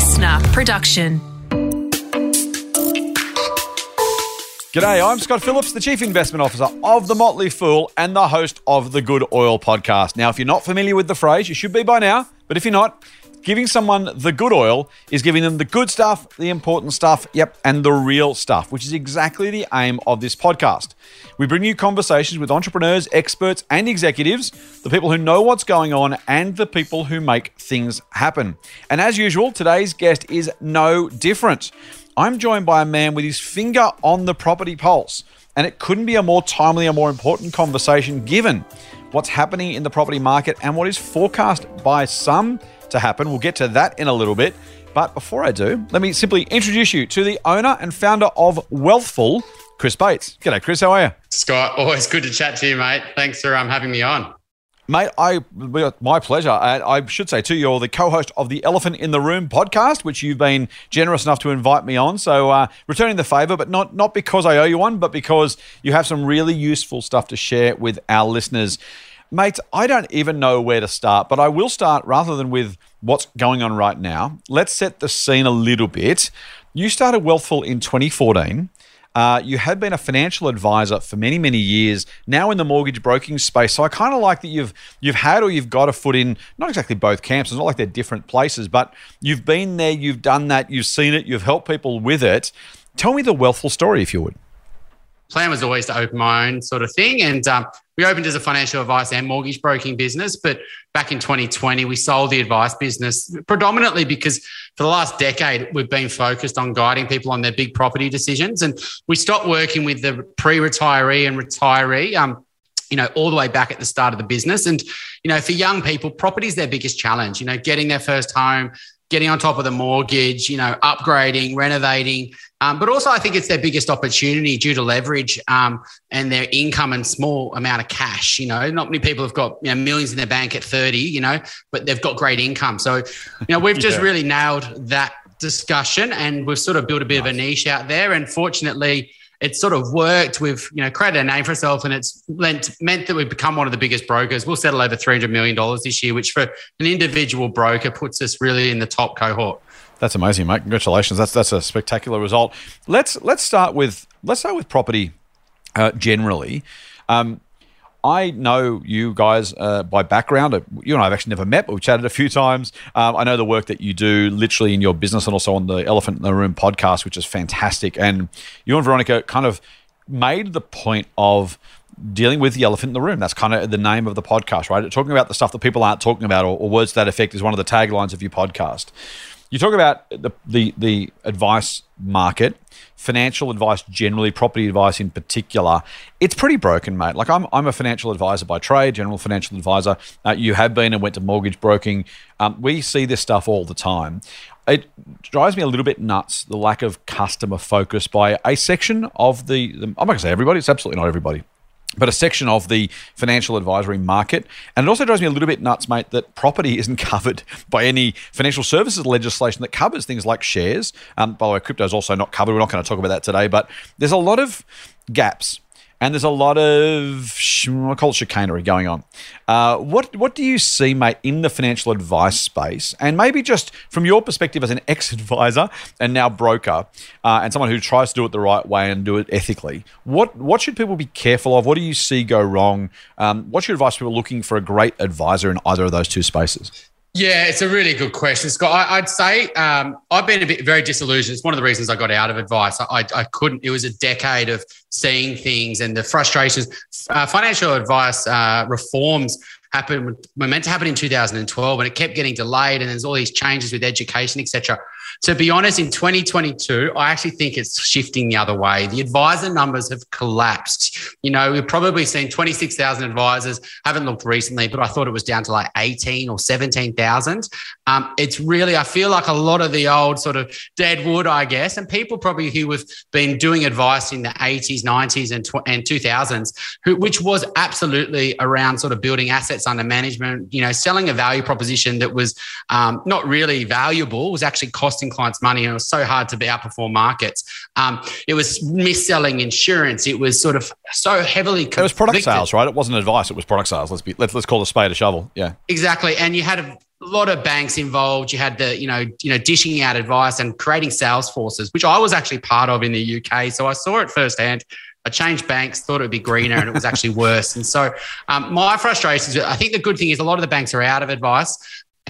LiSTNR production. G'day, I'm Scott Phillips, the Chief Investment Officer of The Motley Fool and the host of the Good Oil podcast. Now, if you're not familiar with the phrase, you should be by now, but if you're not, giving someone the good oil is giving them the good stuff, the important stuff, yep, and the real stuff, which is exactly the aim of this podcast. We bring you conversations with entrepreneurs, experts, and executives, the people who know what's going on, and the people who make things happen. And as usual, today's guest is no different. I'm joined by a man with his finger on the property pulse, and it couldn't be a more timely or more important conversation given what's happening in the property market and what is forecast by some to happen. We'll get to that in a little bit. But before I do, let me simply introduce you to the owner and founder of Wealthful, Chris Bates. G'day, Chris. How are you? Scott, always good to chat to you, mate. Thanks for um, having me on. Mate, I my pleasure. I, I, should say too, you're the co-host of the Elephant in the Room podcast, which you've been generous enough to invite me on. So uh, returning the favour, but not not because I owe you one, but because you have some really useful stuff to share with our listeners. Mate, I don't even know where to start, but I will start rather than with what's going on right now. Let's set the scene a little bit. You started Wealthful in 2014. Uh, you had been a financial advisor for many, many years. Now in the mortgage broking space, so I kind of like that you've you've had or you've got a foot in not exactly both camps. It's not like they're different places, but you've been there, you've done that, you've seen it, you've helped people with it. Tell me the Wealthful story, if you would plan was always to open my own sort of thing. And um, we opened as a financial advice and mortgage broking business. But back in 2020, we sold the advice business predominantly because for the last decade, we've been focused on guiding people on their big property decisions. And we stopped working with the pre retiree and retiree. Um, you know, all the way back at the start of the business. And, you know, for young people, property is their biggest challenge, you know, getting their first home, getting on top of the mortgage, you know, upgrading, renovating. Um, but also, I think it's their biggest opportunity due to leverage um, and their income and small amount of cash. You know, not many people have got you know, millions in their bank at 30, you know, but they've got great income. So, you know, we've just yeah. really nailed that discussion and we've sort of built a bit nice. of a niche out there. And fortunately, it's sort of worked. We've you know created a name for ourselves, and it's meant meant that we've become one of the biggest brokers. We'll settle over three hundred million dollars this year, which for an individual broker puts us really in the top cohort. That's amazing, mate. Congratulations. That's that's a spectacular result. Let's let's start with let's start with property uh, generally. Um, I know you guys uh, by background. You and I have actually never met, but we've chatted a few times. Um, I know the work that you do literally in your business and also on the Elephant in the Room podcast, which is fantastic. And you and Veronica kind of made the point of dealing with the elephant in the room. That's kind of the name of the podcast, right? Talking about the stuff that people aren't talking about or, or words to that effect is one of the taglines of your podcast. You talk about the, the, the advice market, financial advice generally, property advice in particular. It's pretty broken, mate. Like I'm, I'm a financial advisor by trade, general financial advisor. Uh, you have been and went to mortgage broking. Um, we see this stuff all the time. It drives me a little bit nuts the lack of customer focus by a section of the, the I'm not going to say everybody, it's absolutely not everybody but a section of the financial advisory market. And it also drives me a little bit nuts, mate, that property isn't covered by any financial services legislation that covers things like shares. Um, by the way, crypto is also not covered. We're not going to talk about that today, but there's a lot of gaps and there's a lot of I call it chicanery going on. Uh, what what do you see, mate, in the financial advice space, and maybe just from your perspective as an ex-advisor and now broker, uh, and someone who tries to do it the right way and do it ethically? What what should people be careful of? What do you see go wrong? Um, what's your advice to people looking for a great advisor in either of those two spaces? Yeah, it's a really good question, Scott. I, would say um, I've been a bit very disillusioned. It's one of the reasons I got out of advice. I, I couldn't. It was a decade of seeing things and the frustrations. Uh, financial advice uh, reforms happened were meant to happen in 2012, and it kept getting delayed. And there's all these changes with education, etc. To be honest, in 2022, I actually think it's shifting the other way. The advisor numbers have collapsed. You know, we've probably seen 26,000 advisors. Haven't looked recently, but I thought it was down to like 18 or 17,000. Um, it's really, I feel like a lot of the old sort of dead wood, I guess, and people probably who have been doing advice in the 80s, 90s, and, tw- and 2000s, who, which was absolutely around sort of building assets under management, you know, selling a value proposition that was um, not really valuable, was actually costing clients money and it was so hard to be outperform markets. Um, it was mis-selling insurance. It was sort of so heavily. It was product sales, right? It wasn't advice. It was product sales. Let's be let's let's call a spade a shovel. Yeah, exactly. And you had a a lot of banks involved. You had the, you know, you know, dishing out advice and creating sales forces, which I was actually part of in the UK. So I saw it firsthand. I changed banks, thought it would be greener, and it was actually worse. And so, um, my frustrations. I think the good thing is a lot of the banks are out of advice,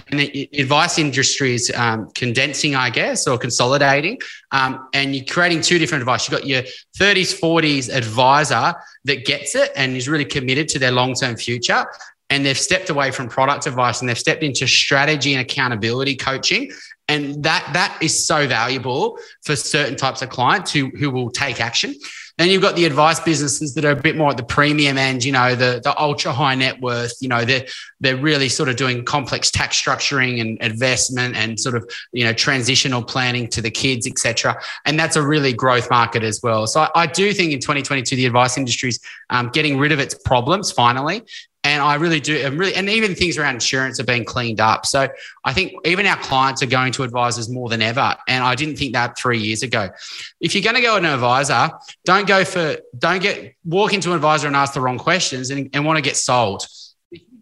and the advice industry is um, condensing, I guess, or consolidating. Um, and you're creating two different advice. You've got your 30s, 40s advisor that gets it and is really committed to their long term future and they've stepped away from product advice and they've stepped into strategy and accountability coaching and that that is so valuable for certain types of clients who who will take action then you've got the advice businesses that are a bit more at the premium end, you know, the, the ultra high net worth, you know, they're, they're really sort of doing complex tax structuring and investment and sort of, you know, transitional planning to the kids, etc. And that's a really growth market as well. So I, I do think in 2022, the advice industry is um, getting rid of its problems finally and I really do, and really, and even things around insurance are being cleaned up. So I think even our clients are going to advisors more than ever. And I didn't think that three years ago. If you're going to go to an advisor, don't go for, don't get, walk into an advisor and ask the wrong questions and, and want to get sold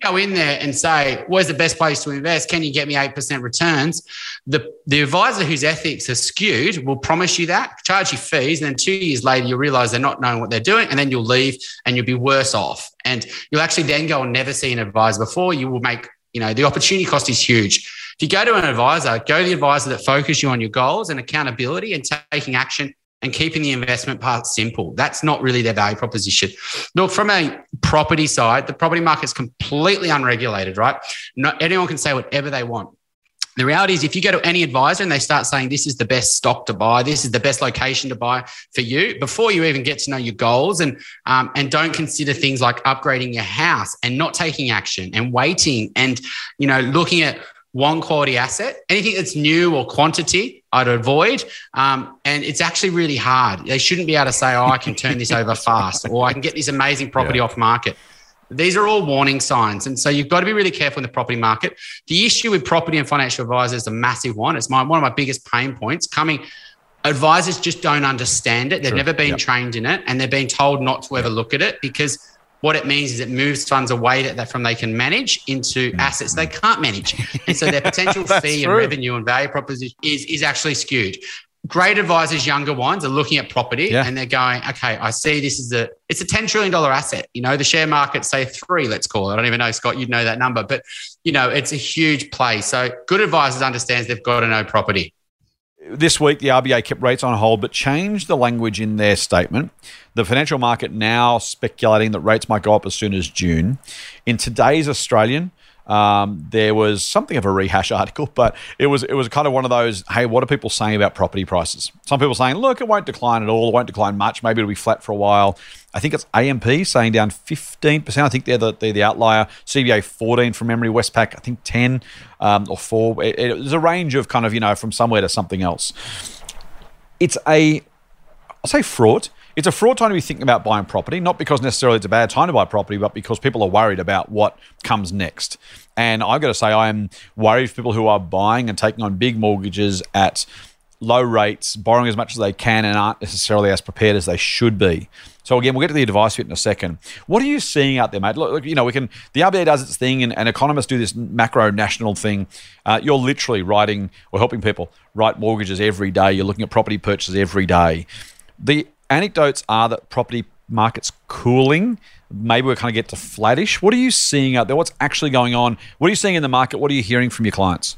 go in there and say, where's the best place to invest? Can you get me 8% returns? The, the advisor whose ethics are skewed will promise you that, charge you fees. And then two years later, you'll realize they're not knowing what they're doing. And then you'll leave and you'll be worse off. And you'll actually then go and never see an advisor before. You will make, you know, the opportunity cost is huge. If you go to an advisor, go to the advisor that focus you on your goals and accountability and taking action and keeping the investment part simple. That's not really their value proposition. Look, from a property side, the property market's completely unregulated, right? Not anyone can say whatever they want. The reality is, if you go to any advisor and they start saying this is the best stock to buy, this is the best location to buy for you, before you even get to know your goals, and um, and don't consider things like upgrading your house and not taking action and waiting and you know looking at one quality asset. Anything that's new or quantity, I'd avoid. Um, and it's actually really hard. They shouldn't be able to say, oh, I can turn this over fast or I can get this amazing property yeah. off market. These are all warning signs. And so you've got to be really careful in the property market. The issue with property and financial advisors is a massive one. It's my, one of my biggest pain points coming. Advisors just don't understand it. They've never been yep. trained in it and they're being told not to ever look at it because what it means is it moves funds away that from they can manage into mm. assets they can't manage. And so their potential fee true. and revenue and value proposition is, is actually skewed. Great advisors, younger ones, are looking at property yeah. and they're going, okay, I see this is a it's a $10 trillion asset. You know, the share market, say three, let's call it. I don't even know, Scott, you'd know that number, but you know, it's a huge play. So good advisors understands they've got to know property this week, the RBA kept rates on hold, but changed the language in their statement. The financial market now speculating that rates might go up as soon as June. In today's Australian, um, there was something of a rehash article, but it was it was kind of one of those. Hey, what are people saying about property prices? Some people saying, look, it won't decline at all. It won't decline much. Maybe it'll be flat for a while. I think it's AMP saying down 15%. I think they're the, they're the outlier. CBA 14 from memory. Westpac, I think 10 um, or 4. It, it, there's a range of kind of, you know, from somewhere to something else. It's a, I'll say fraught. It's a fraud time to be thinking about buying property, not because necessarily it's a bad time to buy property, but because people are worried about what comes next. And I've got to say, I am worried for people who are buying and taking on big mortgages at low rates, borrowing as much as they can, and aren't necessarily as prepared as they should be. So again, we'll get to the advice bit in a second. What are you seeing out there, mate? Look, you know, we can. The RBA does its thing, and, and economists do this macro national thing. Uh, you're literally writing or helping people write mortgages every day. You're looking at property purchases every day. The anecdotes are that property market's cooling. Maybe we're kind of get to flattish. What are you seeing out there? What's actually going on? What are you seeing in the market? What are you hearing from your clients?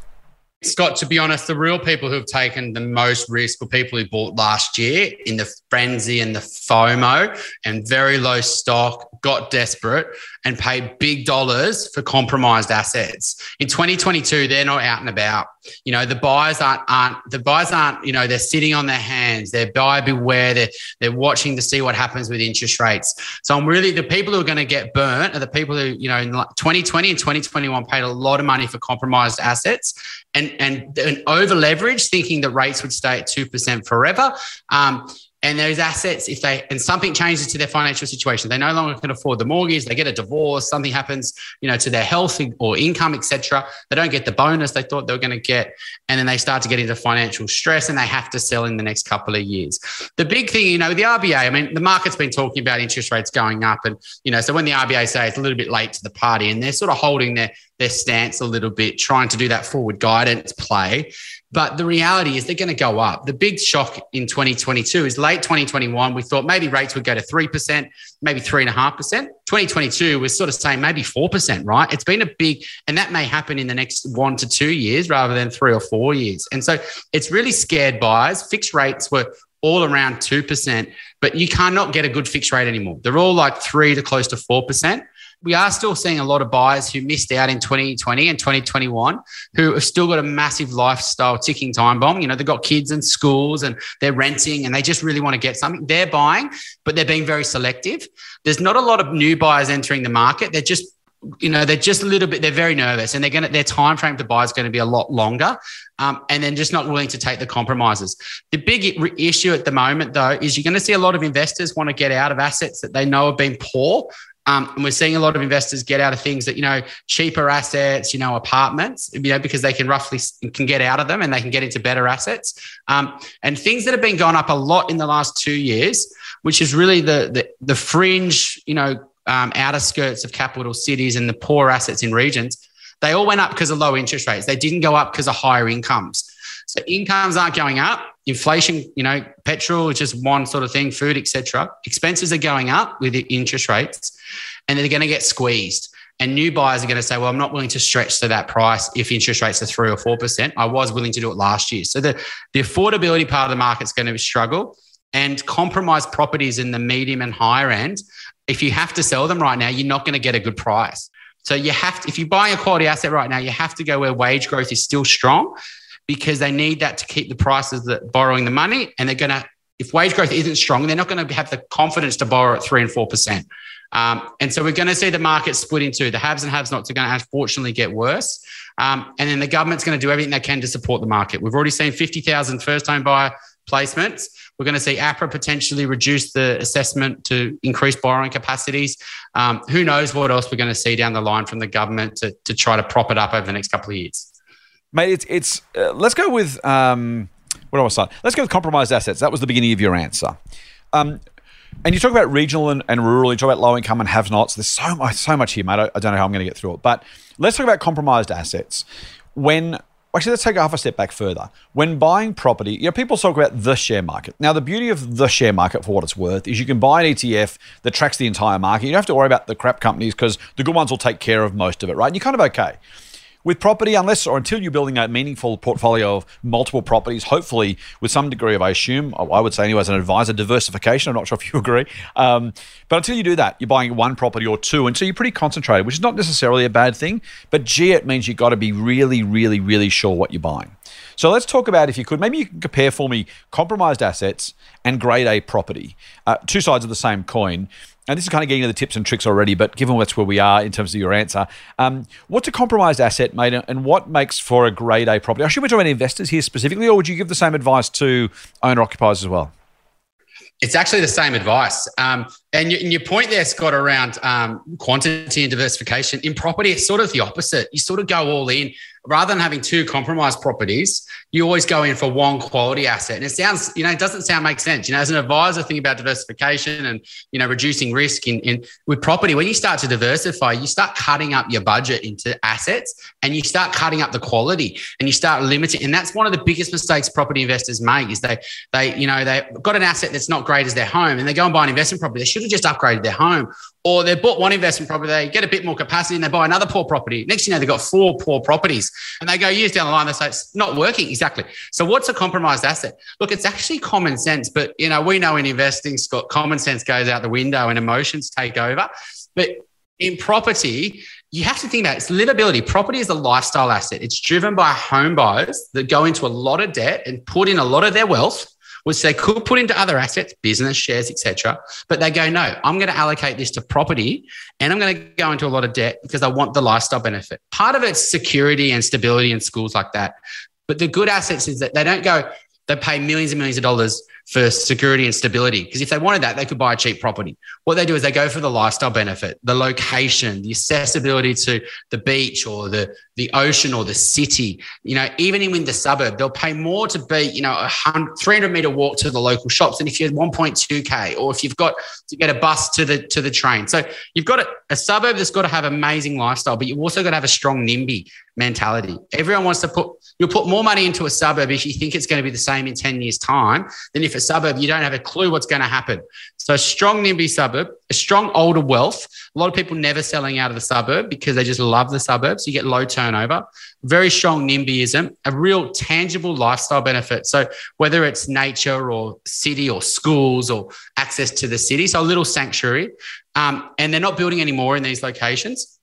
Scott, to be honest, the real people who have taken the most risk were people who bought last year in the frenzy and the FOMO and very low stock, got desperate and pay big dollars for compromised assets. In 2022, they're not out and about. You know, the buyers aren't, aren't the buyers aren't, you know, they're sitting on their hands. They're buyer beware. They're, they're watching to see what happens with interest rates. So I'm really, the people who are going to get burnt are the people who, you know, in 2020 and 2021 paid a lot of money for compromised assets and, and, and over leveraged thinking that rates would stay at 2% forever. Um, and those assets, if they and something changes to their financial situation, they no longer can afford the mortgage, they get a divorce, something happens, you know, to their health or income, etc. They don't get the bonus they thought they were going to get, and then they start to get into financial stress, and they have to sell in the next couple of years. The big thing, you know, the RBA. I mean, the market's been talking about interest rates going up, and you know, so when the RBA say it's a little bit late to the party, and they're sort of holding their their stance a little bit, trying to do that forward guidance play. But the reality is they're going to go up. The big shock in 2022 is late 2021. We thought maybe rates would go to 3%, maybe 3.5%. 2022 we're sort of saying maybe 4%, right? It's been a big, and that may happen in the next one to two years rather than three or four years. And so it's really scared buyers. Fixed rates were all around 2%, but you cannot get a good fixed rate anymore. They're all like three to close to 4% we are still seeing a lot of buyers who missed out in 2020 and 2021 who have still got a massive lifestyle ticking time bomb. You know, they've got kids and schools and they're renting and they just really want to get something. They're buying, but they're being very selective. There's not a lot of new buyers entering the market. They're just you know they're just a little bit they're very nervous and they're going to their time frame to buy is going to be a lot longer um, and then just not willing to take the compromises the big issue at the moment though is you're going to see a lot of investors want to get out of assets that they know have been poor um, and we're seeing a lot of investors get out of things that, you know, cheaper assets, you know, apartments, you know, because they can roughly can get out of them and they can get into better assets. Um, and things that have been going up a lot in the last two years, which is really the, the, the fringe, you know, um, outer skirts of capital cities and the poor assets in regions, they all went up because of low interest rates. They didn't go up because of higher incomes. So incomes aren't going up. Inflation, you know, petrol is just one sort of thing, food, etc. Expenses are going up with the interest rates, and they're going to get squeezed. And new buyers are going to say, well, I'm not willing to stretch to that price if interest rates are three or four percent. I was willing to do it last year. So the, the affordability part of the market is going to struggle. And compromised properties in the medium and higher end, if you have to sell them right now, you're not going to get a good price. So you have to, if you're buying a quality asset right now, you have to go where wage growth is still strong because they need that to keep the prices that borrowing the money. And they're going to, if wage growth isn't strong, they're not going to have the confidence to borrow at three and 4%. Um, and so we're going to see the market split into the haves and have nots are going to unfortunately get worse. Um, and then the government's going to do everything they can to support the market. We've already seen 50,000 first home buyer placements. We're going to see APRA potentially reduce the assessment to increase borrowing capacities. Um, who knows what else we're going to see down the line from the government to, to try to prop it up over the next couple of years mate. It's it's. Uh, let's go with um, what do I start? Let's go with compromised assets. That was the beginning of your answer. Um, and you talk about regional and, and rural. You talk about low income and have-nots. There's so much, so much here, mate. I, I don't know how I'm going to get through it. But let's talk about compromised assets. When actually, let's take a half a step back further. When buying property, you know, people talk about the share market. Now, the beauty of the share market, for what it's worth, is you can buy an ETF that tracks the entire market. You don't have to worry about the crap companies because the good ones will take care of most of it, right? And you're kind of okay with property, unless or until you're building a meaningful portfolio of multiple properties, hopefully with some degree of, I assume, I would say anyway, as an advisor, diversification. I'm not sure if you agree. Um, but until you do that, you're buying one property or two. And so you're pretty concentrated, which is not necessarily a bad thing. But gee, it means you've got to be really, really, really sure what you're buying. So let's talk about, if you could, maybe you can compare for me compromised assets and grade A property, uh, two sides of the same coin and this is kind of getting into the tips and tricks already, but given that's where we are in terms of your answer, um, what's a compromised asset, mate, and what makes for a grade A property? Should we talking about investors here specifically, or would you give the same advice to owner occupiers as well? It's actually the same advice. Um, and, your point there, Scott, around um, quantity and diversification in property, it's sort of the opposite. You sort of go all in rather than having two compromised properties, you always go in for one quality asset. And it sounds, you know, it doesn't sound make sense. You know, as an advisor thinking about diversification and, you know, reducing risk in, in with property, when you start to diversify, you start cutting up your budget into assets and you start cutting up the quality and you start limiting. And that's one of the biggest mistakes property investors make is they, they, you know, they've got an asset that's not great as their home and they go and buy an investment property. They should have just upgraded their home or they bought one investment property, they get a bit more capacity and they buy another poor property. Next, you know, they've got four poor properties and they go years down the line, they say it's not working. Exactly. So what's a compromised asset? Look, it's actually common sense, but you know, we know in investing, Scott, common sense goes out the window and emotions take over. But in property, you have to think about it. it's livability. Property is a lifestyle asset. It's driven by home buyers that go into a lot of debt and put in a lot of their wealth which they could put into other assets, business shares, etc. But they go, no, I'm going to allocate this to property, and I'm going to go into a lot of debt because I want the lifestyle benefit. Part of it's security and stability in schools like that. But the good assets is that they don't go, they pay millions and millions of dollars for security and stability. Because if they wanted that, they could buy a cheap property. What they do is they go for the lifestyle benefit, the location, the accessibility to the beach or the, the ocean or the city. You know, even in the suburb, they'll pay more to be, you know, a 300 meter walk to the local shops than if you're 1.2K or if you've got to get a bus to the to the train. So you've got a, a suburb that's got to have amazing lifestyle, but you've also got to have a strong NIMBY mentality. Everyone wants to put, you'll put more money into a suburb if you think it's going to be the same in 10 years' time than if a suburb, you don't have a clue what's going to happen. So, a strong NIMBY suburb, a strong older wealth. A lot of people never selling out of the suburb because they just love the suburbs. You get low turnover, very strong NIMBYism, a real tangible lifestyle benefit. So, whether it's nature or city or schools or access to the city, so a little sanctuary. Um, and they're not building any more in these locations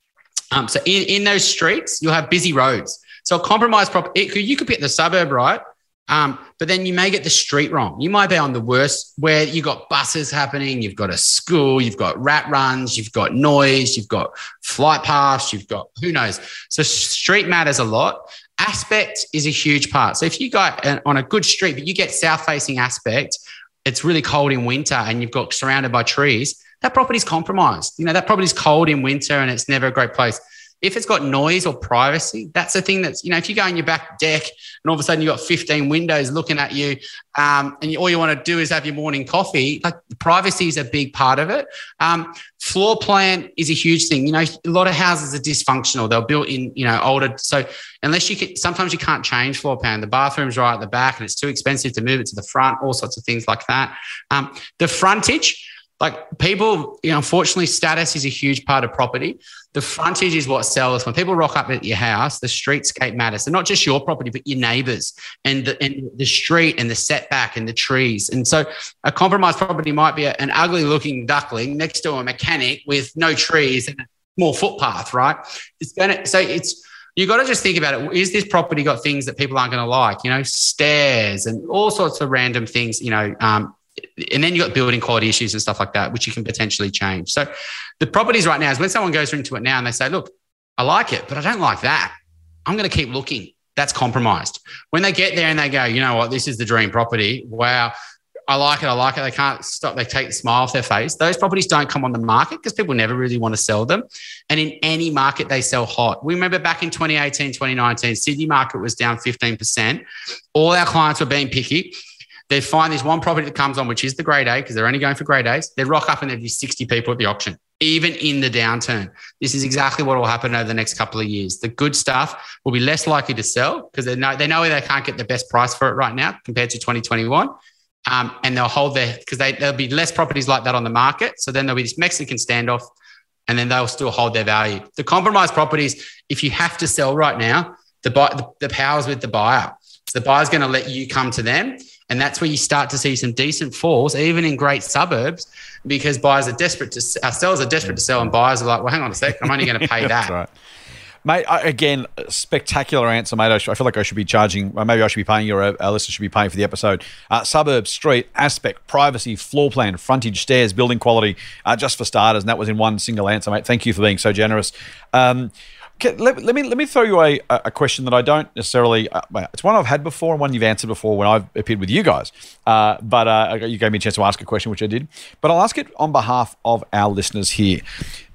um, so in, in those streets, you'll have busy roads. So a compromised property, you could get the suburb right, um, but then you may get the street wrong. You might be on the worst where you've got buses happening, you've got a school, you've got rat runs, you've got noise, you've got flight paths, you've got who knows. So street matters a lot. Aspect is a huge part. So if you got on a good street, but you get south facing aspect, it's really cold in winter and you've got surrounded by trees that property's compromised. You know, that property's cold in winter and it's never a great place. If it's got noise or privacy, that's the thing that's, you know, if you go on your back deck and all of a sudden you've got 15 windows looking at you um, and all you want to do is have your morning coffee, like privacy is a big part of it. Um, floor plan is a huge thing. You know, a lot of houses are dysfunctional. They're built in, you know, older. So unless you can, sometimes you can't change floor plan. The bathroom's right at the back and it's too expensive to move it to the front, all sorts of things like that. Um, the frontage, like people, you know, unfortunately, status is a huge part of property. The frontage is what sells. When people rock up at your house, the streetscape matters. And not just your property, but your neighbors and the, and the street and the setback and the trees. And so a compromised property might be a, an ugly looking duckling next to a mechanic with no trees and a small footpath, right? It's going to, so it's, you got to just think about it. Is this property got things that people aren't going to like? You know, stairs and all sorts of random things. You know, um, and then you got building quality issues and stuff like that, which you can potentially change. So the properties right now is when someone goes into it now and they say, look, I like it, but I don't like that. I'm going to keep looking. That's compromised. When they get there and they go, you know what, this is the dream property. Wow. I like it. I like it. They can't stop. They take the smile off their face. Those properties don't come on the market because people never really want to sell them. And in any market, they sell hot. We remember back in 2018, 2019, Sydney market was down 15%. All our clients were being picky they find this one property that comes on, which is the grade A, because they're only going for grade A's. They rock up and there'd be 60 people at the auction, even in the downturn. This is exactly what will happen over the next couple of years. The good stuff will be less likely to sell because they know they know they can't get the best price for it right now compared to 2021. Um, and they'll hold their because there'll be less properties like that on the market. So then there'll be this Mexican standoff, and then they'll still hold their value. The compromised properties, if you have to sell right now, the buy, the, the powers with the buyer. So the buyer's going to let you come to them and that's where you start to see some decent falls, even in great suburbs, because buyers are desperate to, uh, sellers are desperate to sell, and buyers are like, well, hang on a sec, I'm only going to pay that. That's right. Mate, I, again, spectacular answer, mate. I, feel like I should be charging, maybe I should be paying your uh, our listeners should be paying for the episode. Uh, suburb, street, aspect, privacy, floor plan, frontage, stairs, building quality, uh, just for starters. And that was in one single answer, mate. Thank you for being so generous. Um, let, let, me let me throw you a, a question that I don't necessarily. Uh, it's one I've had before and one you've answered before when I've appeared with you guys. Uh, but uh, you gave me a chance to ask a question, which I did. But I'll ask it on behalf of our listeners here.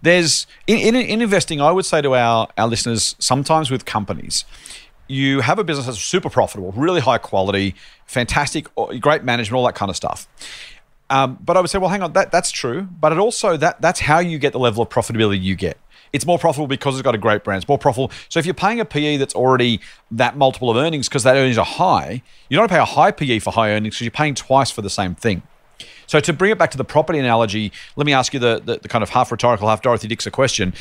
There's in, in, in investing, I would say to our our listeners, sometimes with companies, you have a business that's super profitable, really high quality, fantastic, great management, all that kind of stuff. Um, but I would say, well, hang on, that that's true. But it also that that's how you get the level of profitability you get. It's more profitable because it's got a great brand. It's more profitable. So if you're paying a PE that's already that multiple of earnings because that earnings are high, you don't pay a high PE for high earnings because you're paying twice for the same thing. So to bring it back to the property analogy, let me ask you the, the, the kind of half rhetorical, half Dorothy Dixer question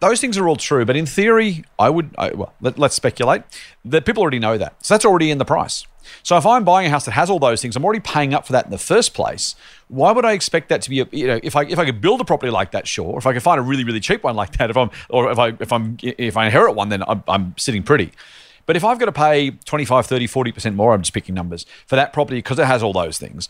those things are all true, but in theory, I would, I, well, let, us speculate that people already know that. So that's already in the price. So if I'm buying a house that has all those things, I'm already paying up for that in the first place. Why would I expect that to be, a, you know, if I if I could build a property like that, sure. If I could find a really really cheap one like that, if I'm or if I if I'm if I inherit one, then I'm, I'm sitting pretty. But if I've got to pay 25, 30, 40% more, I'm just picking numbers for that property because it has all those things,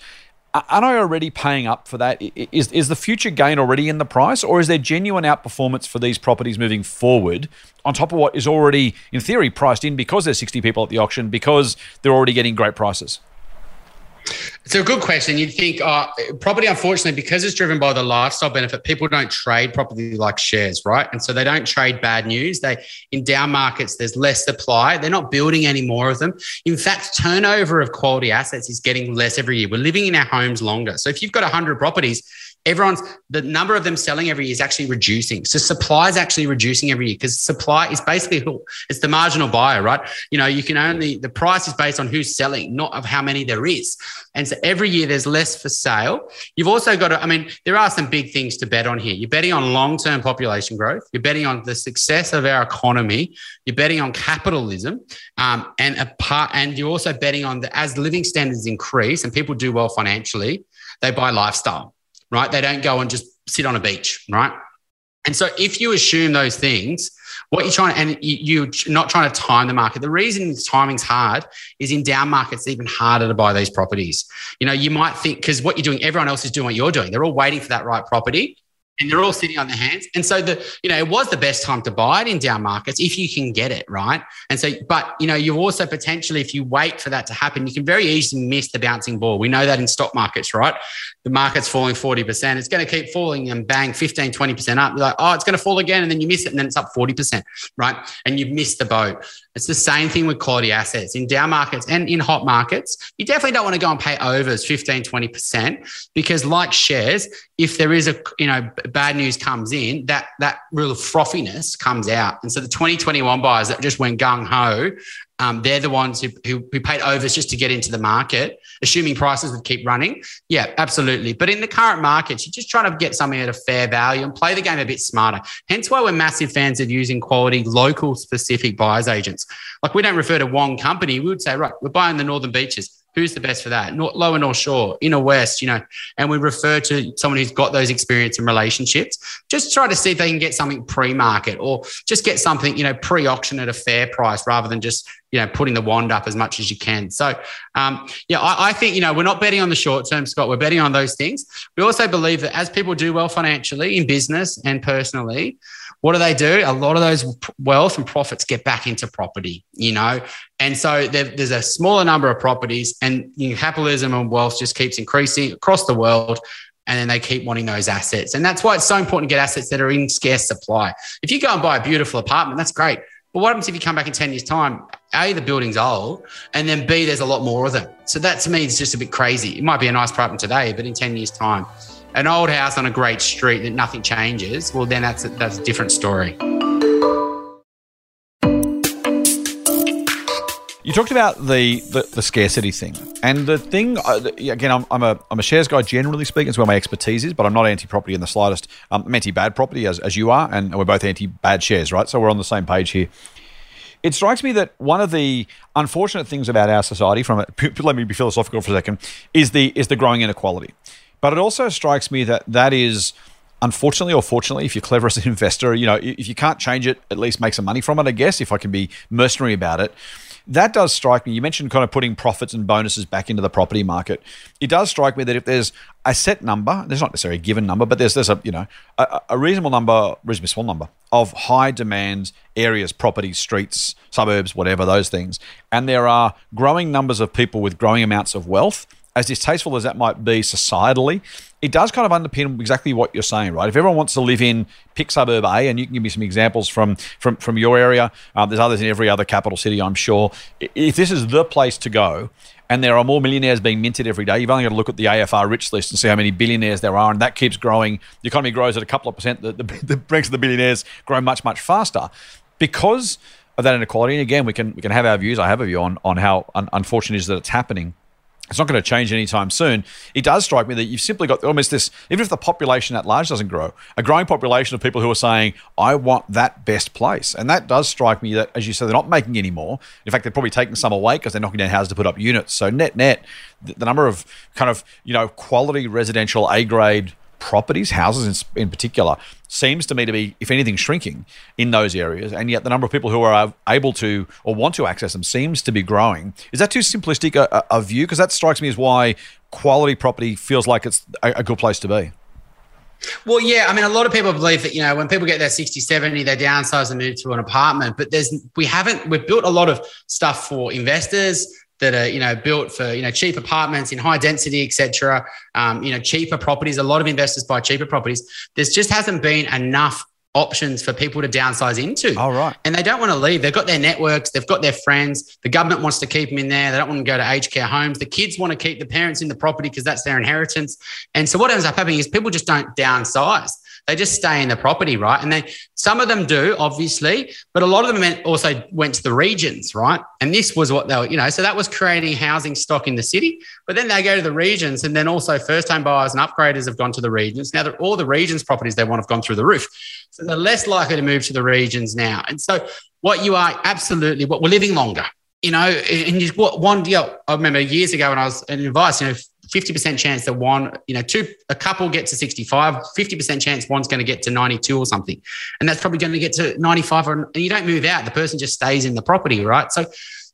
aren't I already paying up for that? Is, is the future gain already in the price, or is there genuine outperformance for these properties moving forward on top of what is already, in theory, priced in because there's 60 people at the auction because they're already getting great prices? It's a good question. You'd think uh, property, unfortunately, because it's driven by the lifestyle benefit, people don't trade property like shares, right? And so they don't trade bad news. They in down markets, there's less supply. They're not building any more of them. In fact, turnover of quality assets is getting less every year. We're living in our homes longer. So if you've got 100 properties, everyone's the number of them selling every year is actually reducing. So supply is actually reducing every year because supply is basically who it's the marginal buyer, right? You know, you can only the price is based on who's selling, not of how many there is. And so every year there's less for sale. You've also got to, I mean, there are some big things to bet on here. You're betting on long-term population growth. You're betting on the success of our economy. You're betting on capitalism, um, and a part, and you're also betting on the as living standards increase and people do well financially, they buy lifestyle right? They don't go and just sit on a beach, right? And so if you assume those things, what you're trying to, and you, are not trying to time the market. The reason timing's hard is in down markets, even harder to buy these properties. You know, you might think because what you're doing, everyone else is doing what you're doing. They're all waiting for that right property and they're all sitting on their hands. And so the, you know, it was the best time to buy it in down markets if you can get it, right? And so, but you know, you also potentially, if you wait for that to happen, you can very easily miss the bouncing ball. We know that in stock markets, right? The market's falling 40%. It's going to keep falling and bang 15, 20% up. You're like, oh, it's going to fall again. And then you miss it and then it's up 40%, right? And you've missed the boat. It's the same thing with quality assets in down markets and in hot markets. You definitely don't want to go and pay overs 15, 20% because like shares, if there is a, you know, bad news comes in, that, that real frothiness comes out. And so the 2021 buyers that just went gung ho um, they're the ones who, who, who, paid overs just to get into the market, assuming prices would keep running. Yeah, absolutely. But in the current markets, you're just trying to get something at a fair value and play the game a bit smarter. Hence why we're massive fans of using quality, local specific buyers agents. Like we don't refer to one company, we would say, right, we're buying the Northern Beaches who's the best for that? North, lower North Shore, inner West, you know, and we refer to someone who's got those experience and relationships. Just try to see if they can get something pre-market or just get something, you know, pre-auction at a fair price rather than just, you know, putting the wand up as much as you can. So, um, yeah, I, I think, you know, we're not betting on the short term, Scott. We're betting on those things. We also believe that as people do well financially in business and personally, what do they do? A lot of those wealth and profits get back into property, you know? And so there, there's a smaller number of properties, and you know, capitalism and wealth just keeps increasing across the world. And then they keep wanting those assets. And that's why it's so important to get assets that are in scarce supply. If you go and buy a beautiful apartment, that's great. But what happens if you come back in 10 years' time? A, the building's old, and then B, there's a lot more of them. So that to me is just a bit crazy. It might be a nice apartment today, but in 10 years' time, an old house on a great street that nothing changes, well, then that's a, that's a different story. You talked about the, the, the, scarcity thing, and the thing uh, again. I'm, I'm, a I'm a shares guy generally speaking. It's where my expertise is, but I'm not anti-property in the slightest. Um, I'm anti-bad property as, as you are, and we're both anti-bad shares, right? So we're on the same page here. It strikes me that one of the unfortunate things about our society, from a, let me be philosophical for a second, is the is the growing inequality. But it also strikes me that that is unfortunately or fortunately, if you're clever as an investor, you know, if you can't change it, at least make some money from it, I guess, if I can be mercenary about it. That does strike me. You mentioned kind of putting profits and bonuses back into the property market. It does strike me that if there's a set number, there's not necessarily a given number, but there's there's a you know a, a reasonable number, reasonably small number of high demand areas, properties, streets, suburbs, whatever those things, and there are growing numbers of people with growing amounts of wealth as distasteful as that might be societally, it does kind of underpin exactly what you're saying, right? If everyone wants to live in pick suburb A, and you can give me some examples from from from your area, um, there's others in every other capital city, I'm sure. If this is the place to go, and there are more millionaires being minted every day. You've only got to look at the AFR rich list and see how many billionaires there are, and that keeps growing. The economy grows at a couple of percent. The, the, the ranks of the billionaires grow much, much faster because of that inequality. And again, we can we can have our views. I have a view on on how un- unfortunate it is that it's happening it's not going to change anytime soon. It does strike me that you've simply got almost this, even if the population at large doesn't grow, a growing population of people who are saying, I want that best place. And that does strike me that, as you said, they're not making any more. In fact, they're probably taking some away because they're knocking down houses to put up units. So, net, net, the number of kind of, you know, quality residential A grade properties, houses in, in particular, seems to me to be, if anything, shrinking in those areas. And yet the number of people who are able to or want to access them seems to be growing. Is that too simplistic a, a view? Because that strikes me as why quality property feels like it's a, a good place to be. Well, yeah, I mean, a lot of people believe that you know when people get their 60, 70, they downsize and move to an apartment. But there's we haven't we've built a lot of stuff for investors that are you know built for you know cheap apartments in high density, etc. Um, you know cheaper properties. A lot of investors buy cheaper properties. There just hasn't been enough options for people to downsize into. All right. And they don't want to leave. They've got their networks, they've got their friends. The government wants to keep them in there. They don't want to go to aged care homes. The kids want to keep the parents in the property because that's their inheritance. And so what ends up happening is people just don't downsize. They just stay in the property, right? And then some of them do, obviously, but a lot of them also went to the regions, right? And this was what they were, you know, so that was creating housing stock in the city. But then they go to the regions, and then also first home buyers and upgraders have gone to the regions. Now, that all the regions properties they want have gone through the roof. So they're less likely to move to the regions now. And so what you are absolutely, what we're living longer you know, and you, one, you know, I remember years ago when I was in advice, you know, 50% chance that one, you know, two, a couple get to 65, 50% chance one's going to get to 92 or something. And that's probably going to get to 95 or, and you don't move out. The person just stays in the property, right? So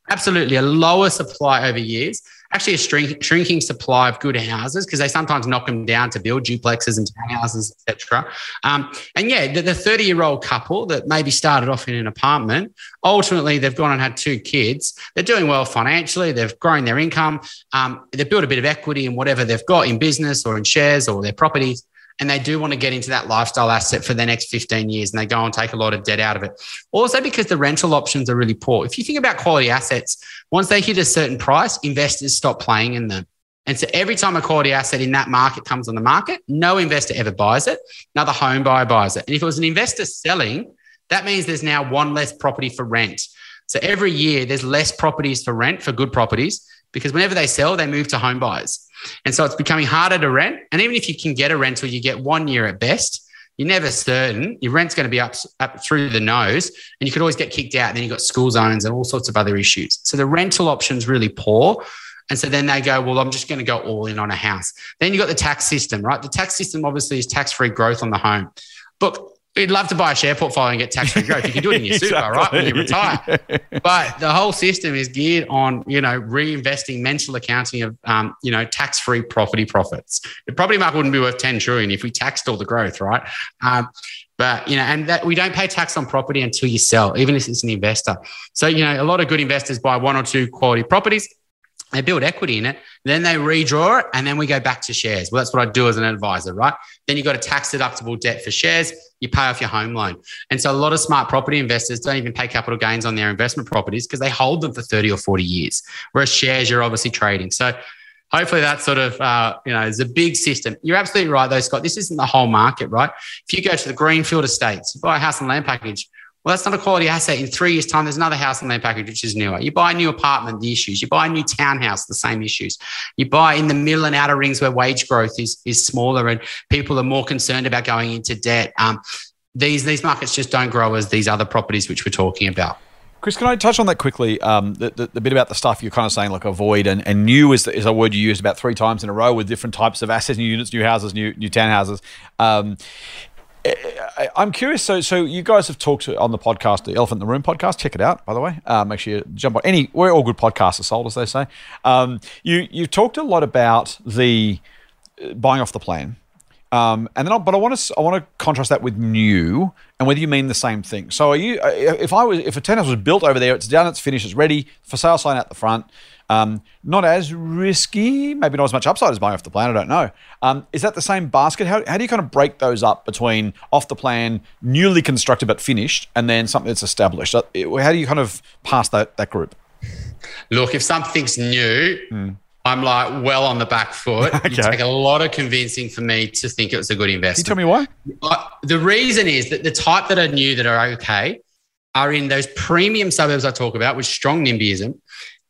absolutely a lower supply over years actually a shrink, shrinking supply of good houses because they sometimes knock them down to build duplexes and townhouses, etc. Um, and yeah, the 30 year old couple that maybe started off in an apartment, ultimately they've gone and had two kids. They're doing well financially. They've grown their income. Um, they've built a bit of equity in whatever they've got in business or in shares or their properties and they do want to get into that lifestyle asset for the next 15 years and they go and take a lot of debt out of it. Also, because the rental options are really poor. If you think about quality assets, once they hit a certain price, investors stop playing in them. And so every time a quality asset in that market comes on the market, no investor ever buys it. Another home buyer buys it. And if it was an investor selling, that means there's now one less property for rent. So every year there's less properties for rent for good properties because whenever they sell, they move to home buyers. And so it's becoming harder to rent. And even if you can get a rental, you get one year at best. You're never certain. Your rent's going to be up, up through the nose, and you could always get kicked out. And then you've got school zones and all sorts of other issues. So the rental option's really poor. And so then they go, well, I'm just going to go all in on a house. Then you've got the tax system, right? The tax system obviously is tax free growth on the home. But You'd love to buy a share portfolio and get tax free growth. You can do it in your super, right? When you retire. but the whole system is geared on, you know, reinvesting mental accounting of, um, you know, tax free property profits. The property market wouldn't be worth 10 trillion if we taxed all the growth, right? Um, but you know, and that we don't pay tax on property until you sell, even if it's an investor. So you know, a lot of good investors buy one or two quality properties they build equity in it, then they redraw it, and then we go back to shares. Well, that's what I do as an advisor, right? Then you've got a tax deductible debt for shares, you pay off your home loan. And so a lot of smart property investors don't even pay capital gains on their investment properties because they hold them for 30 or 40 years. Whereas shares, you're obviously trading. So hopefully that sort of, uh, you know, is a big system. You're absolutely right, though, Scott. This isn't the whole market, right? If you go to the Greenfield Estates, buy a house and land package, well, that's not a quality asset. In three years' time, there's another house and land package which is newer. You buy a new apartment, the issues. You buy a new townhouse, the same issues. You buy in the middle and outer rings where wage growth is, is smaller and people are more concerned about going into debt. Um, these, these markets just don't grow as these other properties which we're talking about. Chris, can I touch on that quickly? Um, the, the, the, bit about the stuff you're kind of saying, like avoid and, and new is, the, is a word you used about three times in a row with different types of assets, new units, new houses, new new townhouses. Um, I'm curious. So, so you guys have talked on the podcast, the Elephant in the Room podcast. Check it out, by the way. Uh, make sure you jump on any. We're all good podcasts are sold, as they say. Um, you you've talked a lot about the uh, buying off the plan, um, and then, I, but I want to I want to contrast that with new, and whether you mean the same thing. So, are you? Uh, if I was, if a townhouse was built over there, it's done, it's finished, it's ready for sale sign out the front. Um, not as risky, maybe not as much upside as buying off the plan. I don't know. Um, is that the same basket? How, how do you kind of break those up between off the plan, newly constructed but finished, and then something that's established? How do you kind of pass that that group? Look, if something's new, mm. I'm like well on the back foot. okay. You take a lot of convincing for me to think it was a good investment. Can you tell me why? The reason is that the type that I knew that are okay are in those premium suburbs I talk about with strong NIMBYism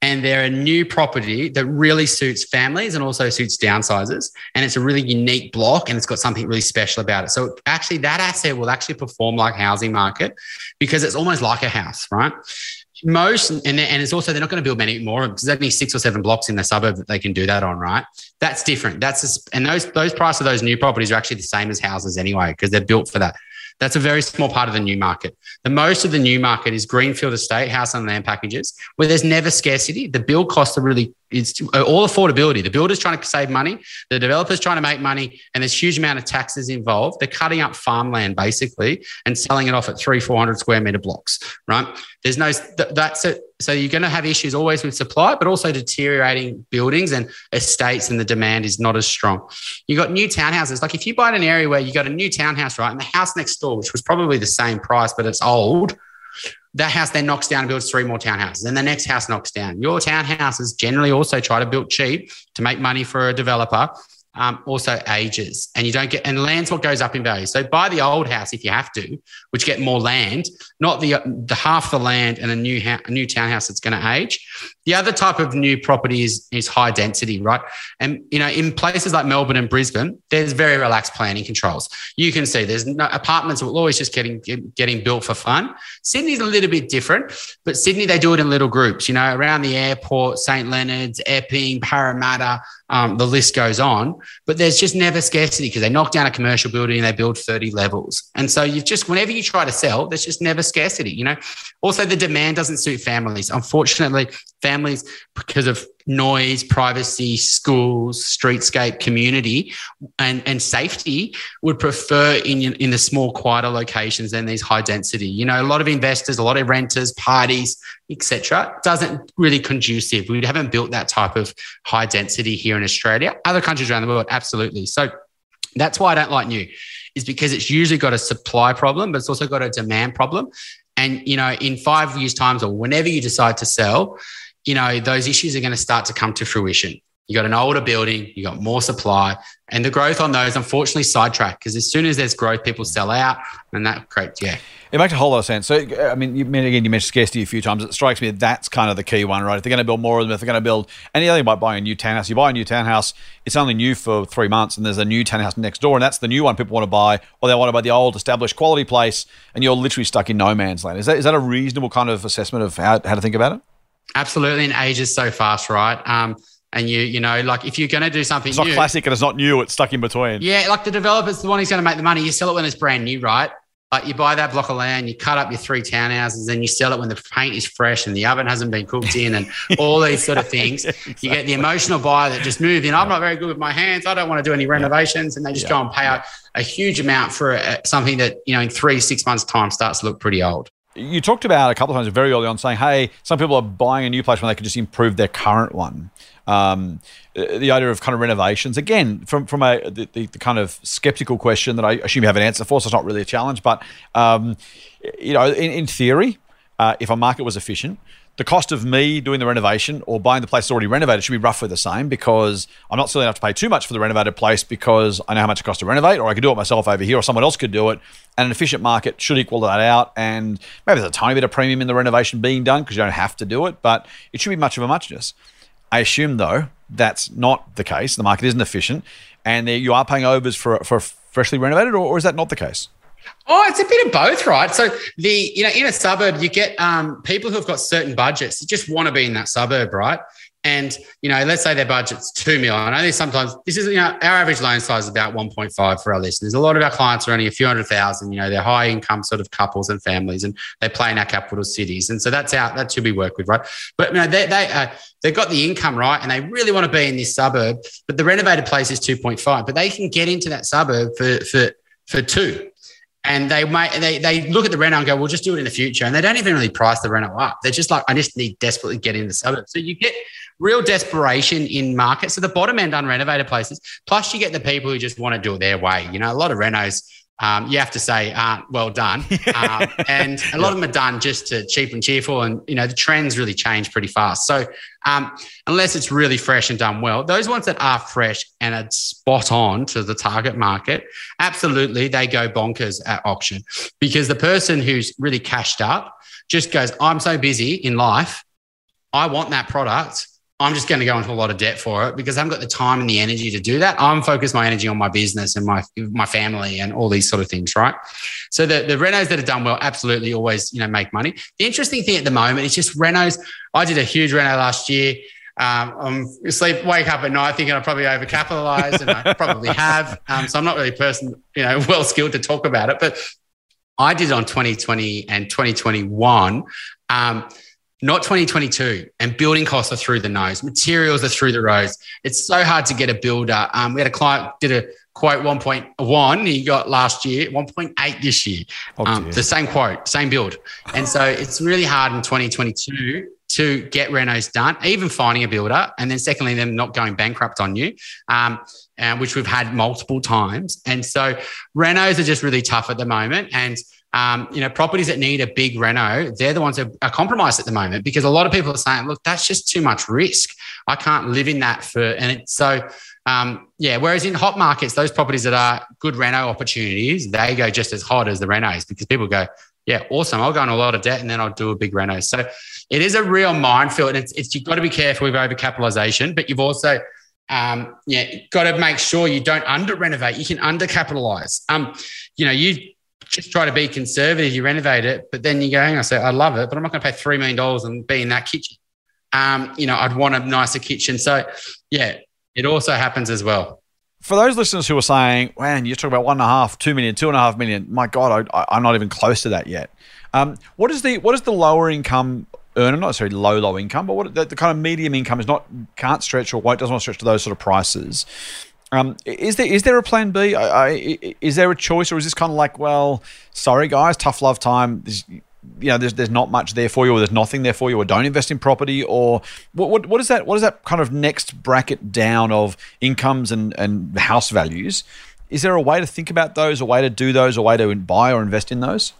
and they're a new property that really suits families and also suits downsizers. And it's a really unique block and it's got something really special about it. So actually that asset will actually perform like housing market because it's almost like a house, right? Most, and, and it's also, they're not going to build many more there's only six or seven blocks in the suburb that they can do that on, right? That's different. That's, and those, those price of those new properties are actually the same as houses anyway, because they're built for that. That's a very small part of the new market. The most of the new market is greenfield estate, house and land packages, where there's never scarcity. The build costs are really it's all affordability. The builder's trying to save money, the developer's trying to make money, and there's huge amount of taxes involved. They're cutting up farmland basically and selling it off at three, four hundred square meter blocks. Right? There's no that's it. So you're going to have issues always with supply, but also deteriorating buildings and estates, and the demand is not as strong. You've got new townhouses. Like if you buy in an area where you got a new townhouse, right, and the house next door, which was probably the same price, but it's old that house then knocks down and builds three more townhouses. Then the next house knocks down. Your townhouses generally also try to build cheap to make money for a developer um, also ages and you don't get and land's what goes up in value so buy the old house if you have to which get more land not the the half the land and a new ha- a new townhouse that's going to age. The other type of new property is is high density right? And you know in places like melbourne and brisbane there's very relaxed planning controls. You can see there's no apartments will always just getting getting built for fun. Sydney's a little bit different but sydney they do it in little groups you know around the airport st leonard's epping parramatta um, the list goes on, but there's just never scarcity because they knock down a commercial building and they build 30 levels. And so you've just, whenever you try to sell, there's just never scarcity, you know? Also, the demand doesn't suit families. Unfortunately, families, because of noise, privacy, schools, streetscape, community, and, and safety would prefer in, in the small, quieter locations than these high density. You know, a lot of investors, a lot of renters, parties, etc., doesn't really conducive. We haven't built that type of high density here in Australia. Other countries around the world, absolutely. So that's why I don't like new, is because it's usually got a supply problem, but it's also got a demand problem. And you know, in five years' times or whenever you decide to sell, you know, those issues are going to start to come to fruition. You got an older building, you got more supply, and the growth on those unfortunately sidetrack because as soon as there's growth, people sell out, and that creates yeah. It makes a whole lot of sense. So, I mean, you, again, you mentioned scarcity a few times. It strikes me that that's kind of the key one, right? If they're going to build more of them, if they're going to build anything about buying a new townhouse, you buy a new townhouse, it's only new for three months, and there's a new townhouse next door, and that's the new one people want to buy, or they want to buy the old established quality place, and you're literally stuck in no man's land. Is that is that a reasonable kind of assessment of how, how to think about it? Absolutely, and age is so fast, right? Um, and you, you know, like if you're going to do something, it's not new, classic and it's not new. It's stuck in between. Yeah, like the developer's the one who's going to make the money. You sell it when it's brand new, right? Like you buy that block of land, you cut up your three townhouses, and you sell it when the paint is fresh and the oven hasn't been cooked in, and all these sort of things. exactly. You get the emotional buyer that just moved in. I'm not very good with my hands. I don't want to do any renovations, and they just yeah. go and pay yeah. a, a huge amount for a, something that you know in three six months time starts to look pretty old you talked about a couple of times very early on saying, hey, some people are buying a new place when they could just improve their current one. Um, the idea of kind of renovations, again, from from a the, the, the, kind of skeptical question that I assume you have an answer for, so it's not really a challenge, but um, you know, in, in theory, uh, if a market was efficient, the cost of me doing the renovation or buying the place already renovated should be roughly the same because I'm not silly enough to pay too much for the renovated place because I know how much it costs to renovate, or I could do it myself over here, or someone else could do it. And an efficient market should equal that out. And maybe there's a tiny bit of premium in the renovation being done because you don't have to do it, but it should be much of a muchness. I assume, though, that's not the case. The market isn't efficient, and you are paying overs for, for freshly renovated, or, or is that not the case? Oh, it's a bit of both, right? So the you know in a suburb you get um, people who have got certain budgets that just want to be in that suburb, right? And you know, let's say their budget's two million. I know sometimes this is you know our average loan size is about one point five for our listeners. A lot of our clients are only a few hundred thousand. You know, they're high income sort of couples and families, and they play in our capital cities. And so that's our that's who we work with, right? But you know, they they uh, they've got the income right, and they really want to be in this suburb. But the renovated place is two point five, but they can get into that suburb for for for two and they might they, they look at the reno and go, we'll just do it in the future. And they don't even really price the reno up. They're just like, I just need desperately get in the suburbs. So you get real desperation in markets. So the bottom end unrenovated places, plus you get the people who just want to do it their way. You know, a lot of renos um, you have to say aren't well done. Um, and a lot of them are done just to cheap and cheerful. And, you know, the trends really change pretty fast. So um, unless it's really fresh and done well, those ones that are fresh and are spot on to the target market, absolutely, they go bonkers at auction because the person who's really cashed up just goes, I'm so busy in life. I want that product. I'm just going to go into a lot of debt for it because I haven't got the time and the energy to do that. I'm focused my energy on my business and my my family and all these sort of things, right? So the the renos that have done well absolutely always you know make money. The interesting thing at the moment is just renos. I did a huge reno last year. Um, I'm sleep, wake up at night thinking I probably overcapitalized, and I probably have. Um, so I'm not really a person, you know, well skilled to talk about it. But I did on 2020 and 2021. Um, not 2022. And building costs are through the nose, materials are through the rose. It's so hard to get a builder. Um, we had a client did a quote 1.1 he got last year 1.8 this year oh, um, the same quote same build and so it's really hard in 2022 to get renos done even finding a builder and then secondly them not going bankrupt on you um, uh, which we've had multiple times and so renos are just really tough at the moment and um, you know, properties that need a big reno, they're the ones that are compromised at the moment because a lot of people are saying, look, that's just too much risk. I can't live in that for, and it's so, um, yeah. Whereas in hot markets, those properties that are good reno opportunities, they go just as hot as the renos because people go, yeah, awesome. I'll go on a lot of debt and then I'll do a big reno. So it is a real minefield. And it's, it's you've got to be careful with overcapitalization, but you've also, um, yeah, got to make sure you don't under renovate. You can undercapitalize. Um, you know, you just try to be conservative. You renovate it, but then you go, hang on, I say, I love it, but I'm not going to pay $3 million and be in that kitchen. Um, you know, I'd want a nicer kitchen. So, yeah, it also happens as well. For those listeners who are saying, man, you're talking about one and a half, two million, two and a half million, my God, I, am not even close to that yet. Um, what is the what is the lower income earner, not necessarily low, low income, but what the, the kind of medium income is not can't stretch or won't doesn't want to stretch to those sort of prices. Um, is there is there a plan B? I, I, is there a choice, or is this kind of like, well, sorry guys, tough love time. There's, you know, there's there's not much there for you, or there's nothing there for you, or don't invest in property, or what what, what is that? What is that kind of next bracket down of incomes and and house values? Is there a way to think about those, a way to do those, a way to buy or invest in those?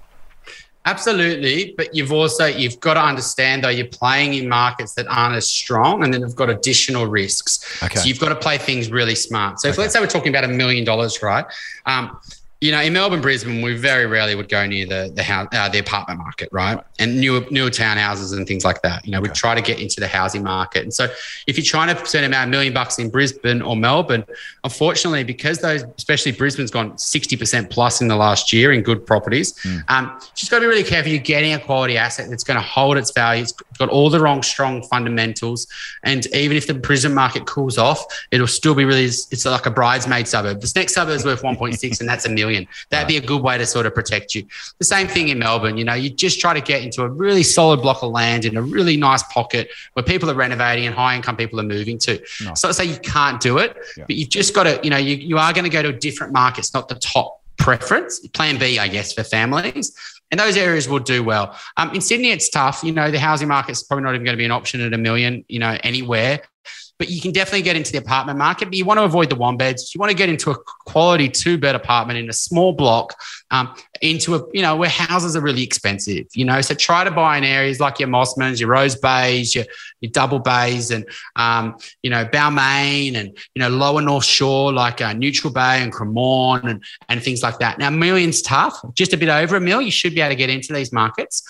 Absolutely, but you've also you've got to understand though you're playing in markets that aren't as strong, and then they've got additional risks. Okay. So you've got to play things really smart. So okay. if let's say we're talking about a million dollars, right? Um, you know, in Melbourne, Brisbane, we very rarely would go near the the house, uh, the apartment market, right? right? And newer newer townhouses and things like that. You know, okay. we try to get into the housing market. And so, if you're trying to spend about a million bucks in Brisbane or Melbourne, unfortunately, because those, especially Brisbane's gone sixty percent plus in the last year in good properties, mm. um, just got to be really careful. You're getting a quality asset that's going to hold its value. It's got all the wrong strong fundamentals, and even if the Brisbane market cools off, it'll still be really. It's like a bridesmaid suburb. This next suburb is worth one point six, and that's a million million. That'd be a good way to sort of protect you. The same thing in Melbourne. You know, you just try to get into a really solid block of land in a really nice pocket where people are renovating and high income people are moving to. No. So say you can't do it, yeah. but you've just got to, you know, you, you are going to go to a different market. It's not the top preference. Plan B, I guess, for families. And those areas will do well. Um, in Sydney, it's tough. You know, the housing market's probably not even going to be an option at a million, you know, anywhere but you can definitely get into the apartment market. But you want to avoid the one beds. You want to get into a quality two bed apartment in a small block, um, into a you know where houses are really expensive. You know, so try to buy in areas like your Mosmans, your Rose Bays, your your Double Bays, and um, you know Balmain, and you know Lower North Shore like uh, Neutral Bay and Cremorne and and things like that. Now, million's tough. Just a bit over a mill, you should be able to get into these markets,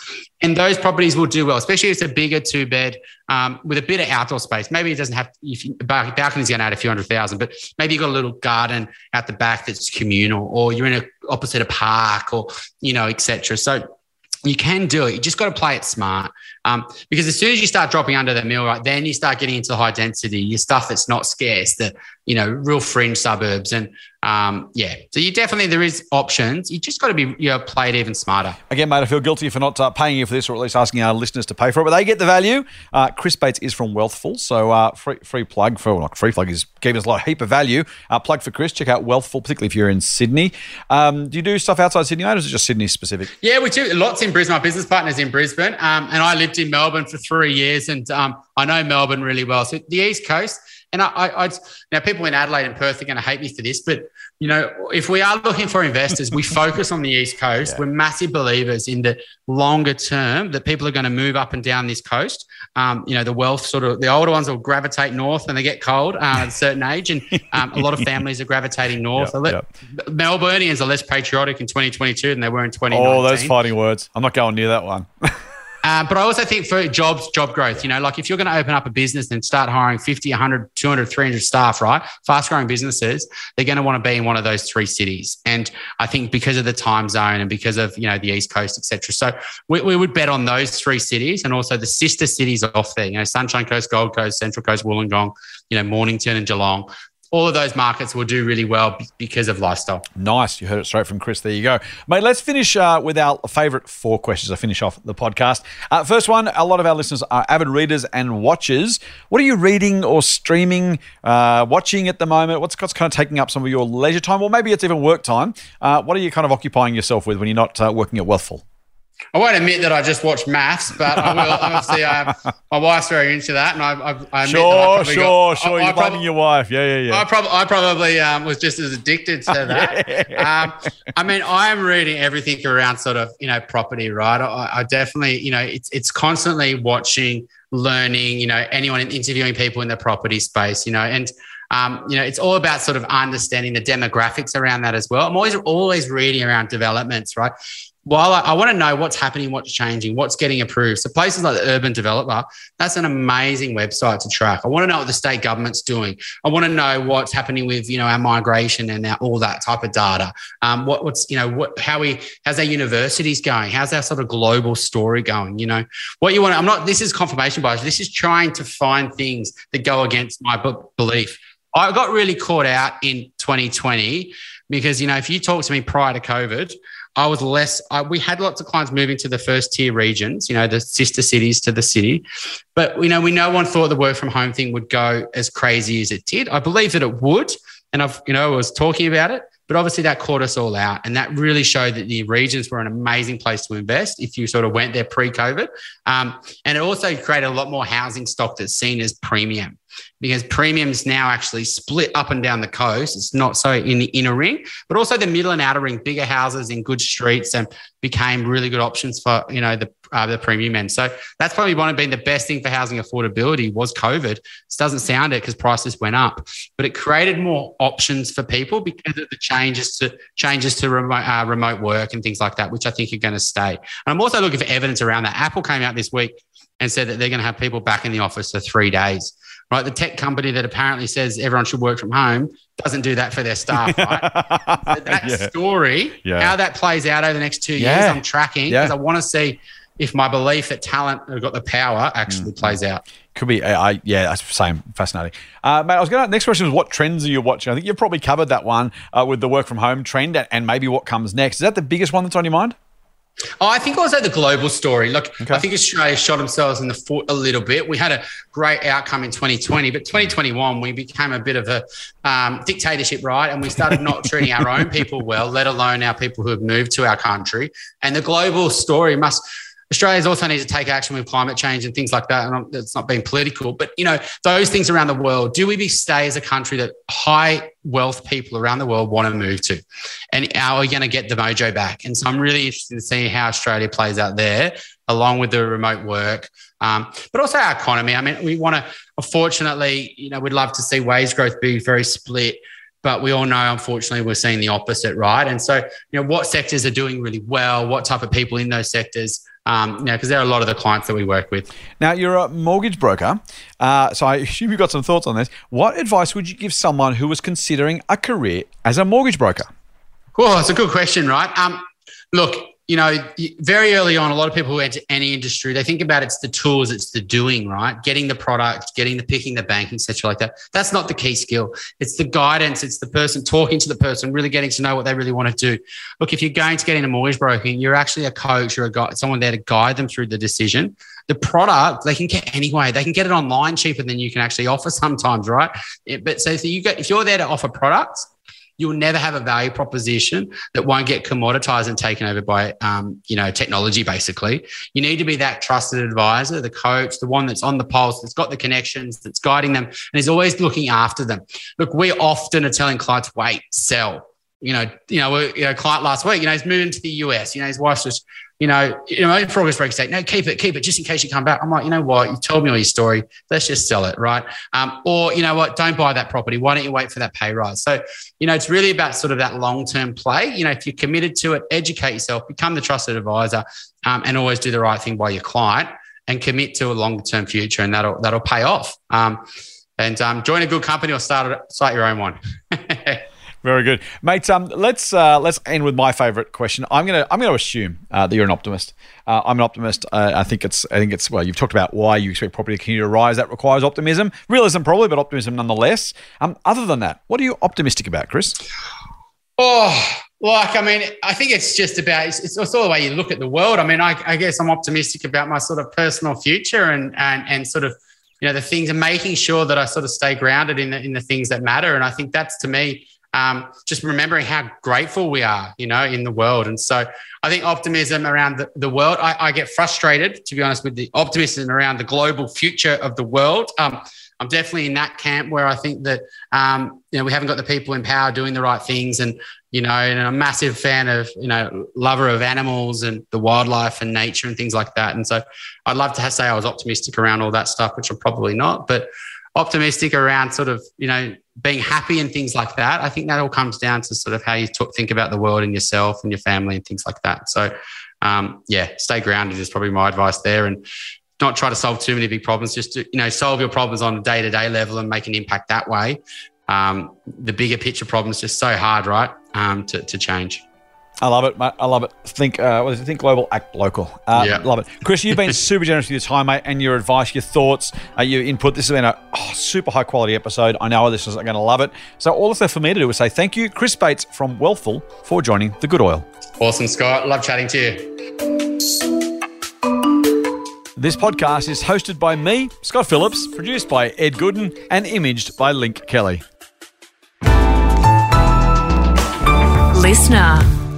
and those properties will do well, especially if it's a bigger two bed um, with a bit of outdoor space. Maybe it doesn't have if you, balcony's going to add a few hundred thousand, but maybe you've got a little garden at the back that's communal, or you're in a opposite a park, or you know, etc. So you can do it. You just got to play it smart. Um, because as soon as you start dropping under the mill, right, then you start getting into the high density, your stuff that's not scarce, the you know real fringe suburbs, and um, yeah. So you definitely there is options. You just got to be you know play it even smarter. Again, mate, I feel guilty for not uh, paying you for this, or at least asking our listeners to pay for it, but they get the value. Uh, Chris Bates is from Wealthful, so uh, free free plug for like free plug is giving us a lot heap of value. Uh, plug for Chris. Check out Wealthful, particularly if you're in Sydney. Um, do you do stuff outside Sydney, or is it just Sydney specific? Yeah, we do lots in Brisbane. My business partners in Brisbane, um, and I lived in Melbourne for three years, and um, I know Melbourne really well. So the East Coast, and I, I, I now people in Adelaide and Perth are going to hate me for this, but you know, if we are looking for investors, we focus on the East Coast. Yeah. We're massive believers in the longer term that people are going to move up and down this coast. Um, you know, the wealth sort of the older ones will gravitate north when they get cold uh, at a certain age, and um, a lot of families are gravitating north. Yep, yep. Melburnians are less patriotic in 2022 than they were in 2019. Oh, those fighting words! I'm not going near that one. Uh, but I also think for jobs, job growth, you know, like if you're going to open up a business and start hiring 50, 100, 200, 300 staff, right? Fast growing businesses, they're going to want to be in one of those three cities. And I think because of the time zone and because of, you know, the East Coast, etc. So we, we would bet on those three cities and also the sister cities off there, you know, Sunshine Coast, Gold Coast, Central Coast, Wollongong, you know, Mornington and Geelong all of those markets will do really well because of lifestyle. Nice. You heard it straight from Chris. There you go. Mate, let's finish uh, with our favourite four questions to finish off the podcast. Uh, first one a lot of our listeners are avid readers and watchers. What are you reading or streaming, uh, watching at the moment? What's, what's kind of taking up some of your leisure time? Or maybe it's even work time. Uh, what are you kind of occupying yourself with when you're not uh, working at Wealthful? I won't admit that I just watch MAFS, but I will. Obviously, my wife's very into that, and I, I, I sure, sure, got, sure. I, you're blaming your wife. Yeah, yeah, yeah. I, prob- I probably um, was just as addicted to that. yeah. um, I mean, I am reading everything around sort of you know property, right? I, I definitely, you know, it's it's constantly watching, learning. You know, anyone interviewing people in the property space, you know, and. Um, you know, it's all about sort of understanding the demographics around that as well. I'm always always reading around developments, right? While I, I, want to know what's happening, what's changing, what's getting approved. So places like the Urban Developer, that's an amazing website to track. I want to know what the state government's doing. I want to know what's happening with you know our migration and our, all that type of data. Um, what, what's you know what how we how's our universities going? How's our sort of global story going? You know what you want. I'm not. This is confirmation bias. This is trying to find things that go against my belief. I got really caught out in 2020 because you know if you talk to me prior to COVID. I was less, I, we had lots of clients moving to the first tier regions, you know, the sister cities to the city. But, you know, we no one thought the work from home thing would go as crazy as it did. I believe that it would. And I've, you know, I was talking about it. But obviously, that caught us all out. And that really showed that the regions were an amazing place to invest if you sort of went there pre COVID. Um, and it also created a lot more housing stock that's seen as premium because premium's now actually split up and down the coast. It's not so in the inner ring, but also the middle and outer ring, bigger houses in good streets and became really good options for, you know, the, uh, the premium end. So that's probably one of been the best thing for housing affordability was COVID. It doesn't sound it because prices went up, but it created more options for people because of the changes to changes to remote, uh, remote work and things like that, which I think are going to stay. And I'm also looking for evidence around that. Apple came out this week and said that they're going to have people back in the office for three days right? The tech company that apparently says everyone should work from home doesn't do that for their staff, right? so that yeah. story, yeah. how that plays out over the next two yeah. years, I'm tracking because I want to see if my belief that talent have got the power actually mm. plays out. Could be, I, yeah, that's same, fascinating. Uh, mate, I was going to, next question was what trends are you watching? I think you've probably covered that one uh, with the work from home trend and maybe what comes next. Is that the biggest one that's on your mind? Oh, I think also the global story. Look, okay. I think Australia shot themselves in the foot a little bit. We had a great outcome in 2020, but 2021 we became a bit of a um, dictatorship, right? And we started not treating our own people well, let alone our people who have moved to our country. And the global story must Australia's also needs to take action with climate change and things like that. And it's not being political, but you know those things around the world. Do we be stay as a country that high wealth people around the world want to move to, and are we going to get the mojo back? And so I'm really interested to see how Australia plays out there, along with the remote work, um, but also our economy. I mean, we want to. Unfortunately, you know, we'd love to see wage growth be very split but we all know unfortunately we're seeing the opposite right and so you know what sectors are doing really well what type of people in those sectors um, you know, because there are a lot of the clients that we work with. Now, you're a mortgage broker, uh, so I assume you've got some thoughts on this. What advice would you give someone who was considering a career as a mortgage broker? Well, it's a good question, right? Um, look, you know, very early on, a lot of people who enter any industry, they think about it's the tools, it's the doing, right? Getting the product, getting the picking the bank, etc. like that. That's not the key skill. It's the guidance. It's the person talking to the person, really getting to know what they really want to do. Look, if you're going to get into mortgage broking, you're actually a coach or a guy, someone there to guide them through the decision. The product they can get anyway. They can get it online cheaper than you can actually offer sometimes, right? But so if you get if you're there to offer products you'll never have a value proposition that won't get commoditized and taken over by, um, you know, technology. Basically, you need to be that trusted advisor, the coach, the one that's on the pulse, that's got the connections, that's guiding them, and is always looking after them. Look, we often are telling clients, wait, sell. You know, you know, you know, client last week, you know, he's moving to the US. You know, his wife's just you know, you know, for August break say, no, keep it, keep it, just in case you come back. I'm like, you know what? You told me all your story. Let's just sell it, right? Um, or you know what? Don't buy that property. Why don't you wait for that pay rise? So, you know, it's really about sort of that long term play. You know, if you're committed to it, educate yourself, become the trusted advisor, um, and always do the right thing by your client, and commit to a longer term future, and that'll that'll pay off. Um, and um, join a good company or start start your own one. Very good, mate. Um, let's uh, let's end with my favourite question. I'm gonna I'm gonna assume uh, that you're an optimist. Uh, I'm an optimist. Uh, I think it's I think it's well. You've talked about why you expect property to continue to rise. That requires optimism, realism probably, but optimism nonetheless. Um, other than that, what are you optimistic about, Chris? Oh, like I mean, I think it's just about it's, it's all the way you look at the world. I mean, I, I guess I'm optimistic about my sort of personal future and and and sort of you know the things and making sure that I sort of stay grounded in the in the things that matter. And I think that's to me um, just remembering how grateful we are, you know, in the world. And so I think optimism around the, the world, I, I, get frustrated, to be honest, with the optimism around the global future of the world. Um, I'm definitely in that camp where I think that, um, you know, we haven't got the people in power doing the right things. And, you know, and I'm a massive fan of, you know, lover of animals and the wildlife and nature and things like that. And so I'd love to say I was optimistic around all that stuff, which I'm probably not. But optimistic around sort of you know being happy and things like that. I think that all comes down to sort of how you talk, think about the world and yourself and your family and things like that. So um, yeah stay grounded is probably my advice there and not try to solve too many big problems just to you know solve your problems on a day-to-day level and make an impact that way. Um, the bigger picture problems just so hard right um, to, to change I love it, mate. I love it. Think, uh, what is it? Think global, act local. Uh, yeah. Love it. Chris, you've been super generous with your time, mate, and your advice, your thoughts, uh, your input. This has been a oh, super high quality episode. I know our listeners are going to love it. So all that's left for me to do is say thank you, Chris Bates from Wealthful, for joining the Good Oil. Awesome, Scott. Love chatting to you. This podcast is hosted by me, Scott Phillips, produced by Ed Gooden, and imaged by Link Kelly. LiSTNR.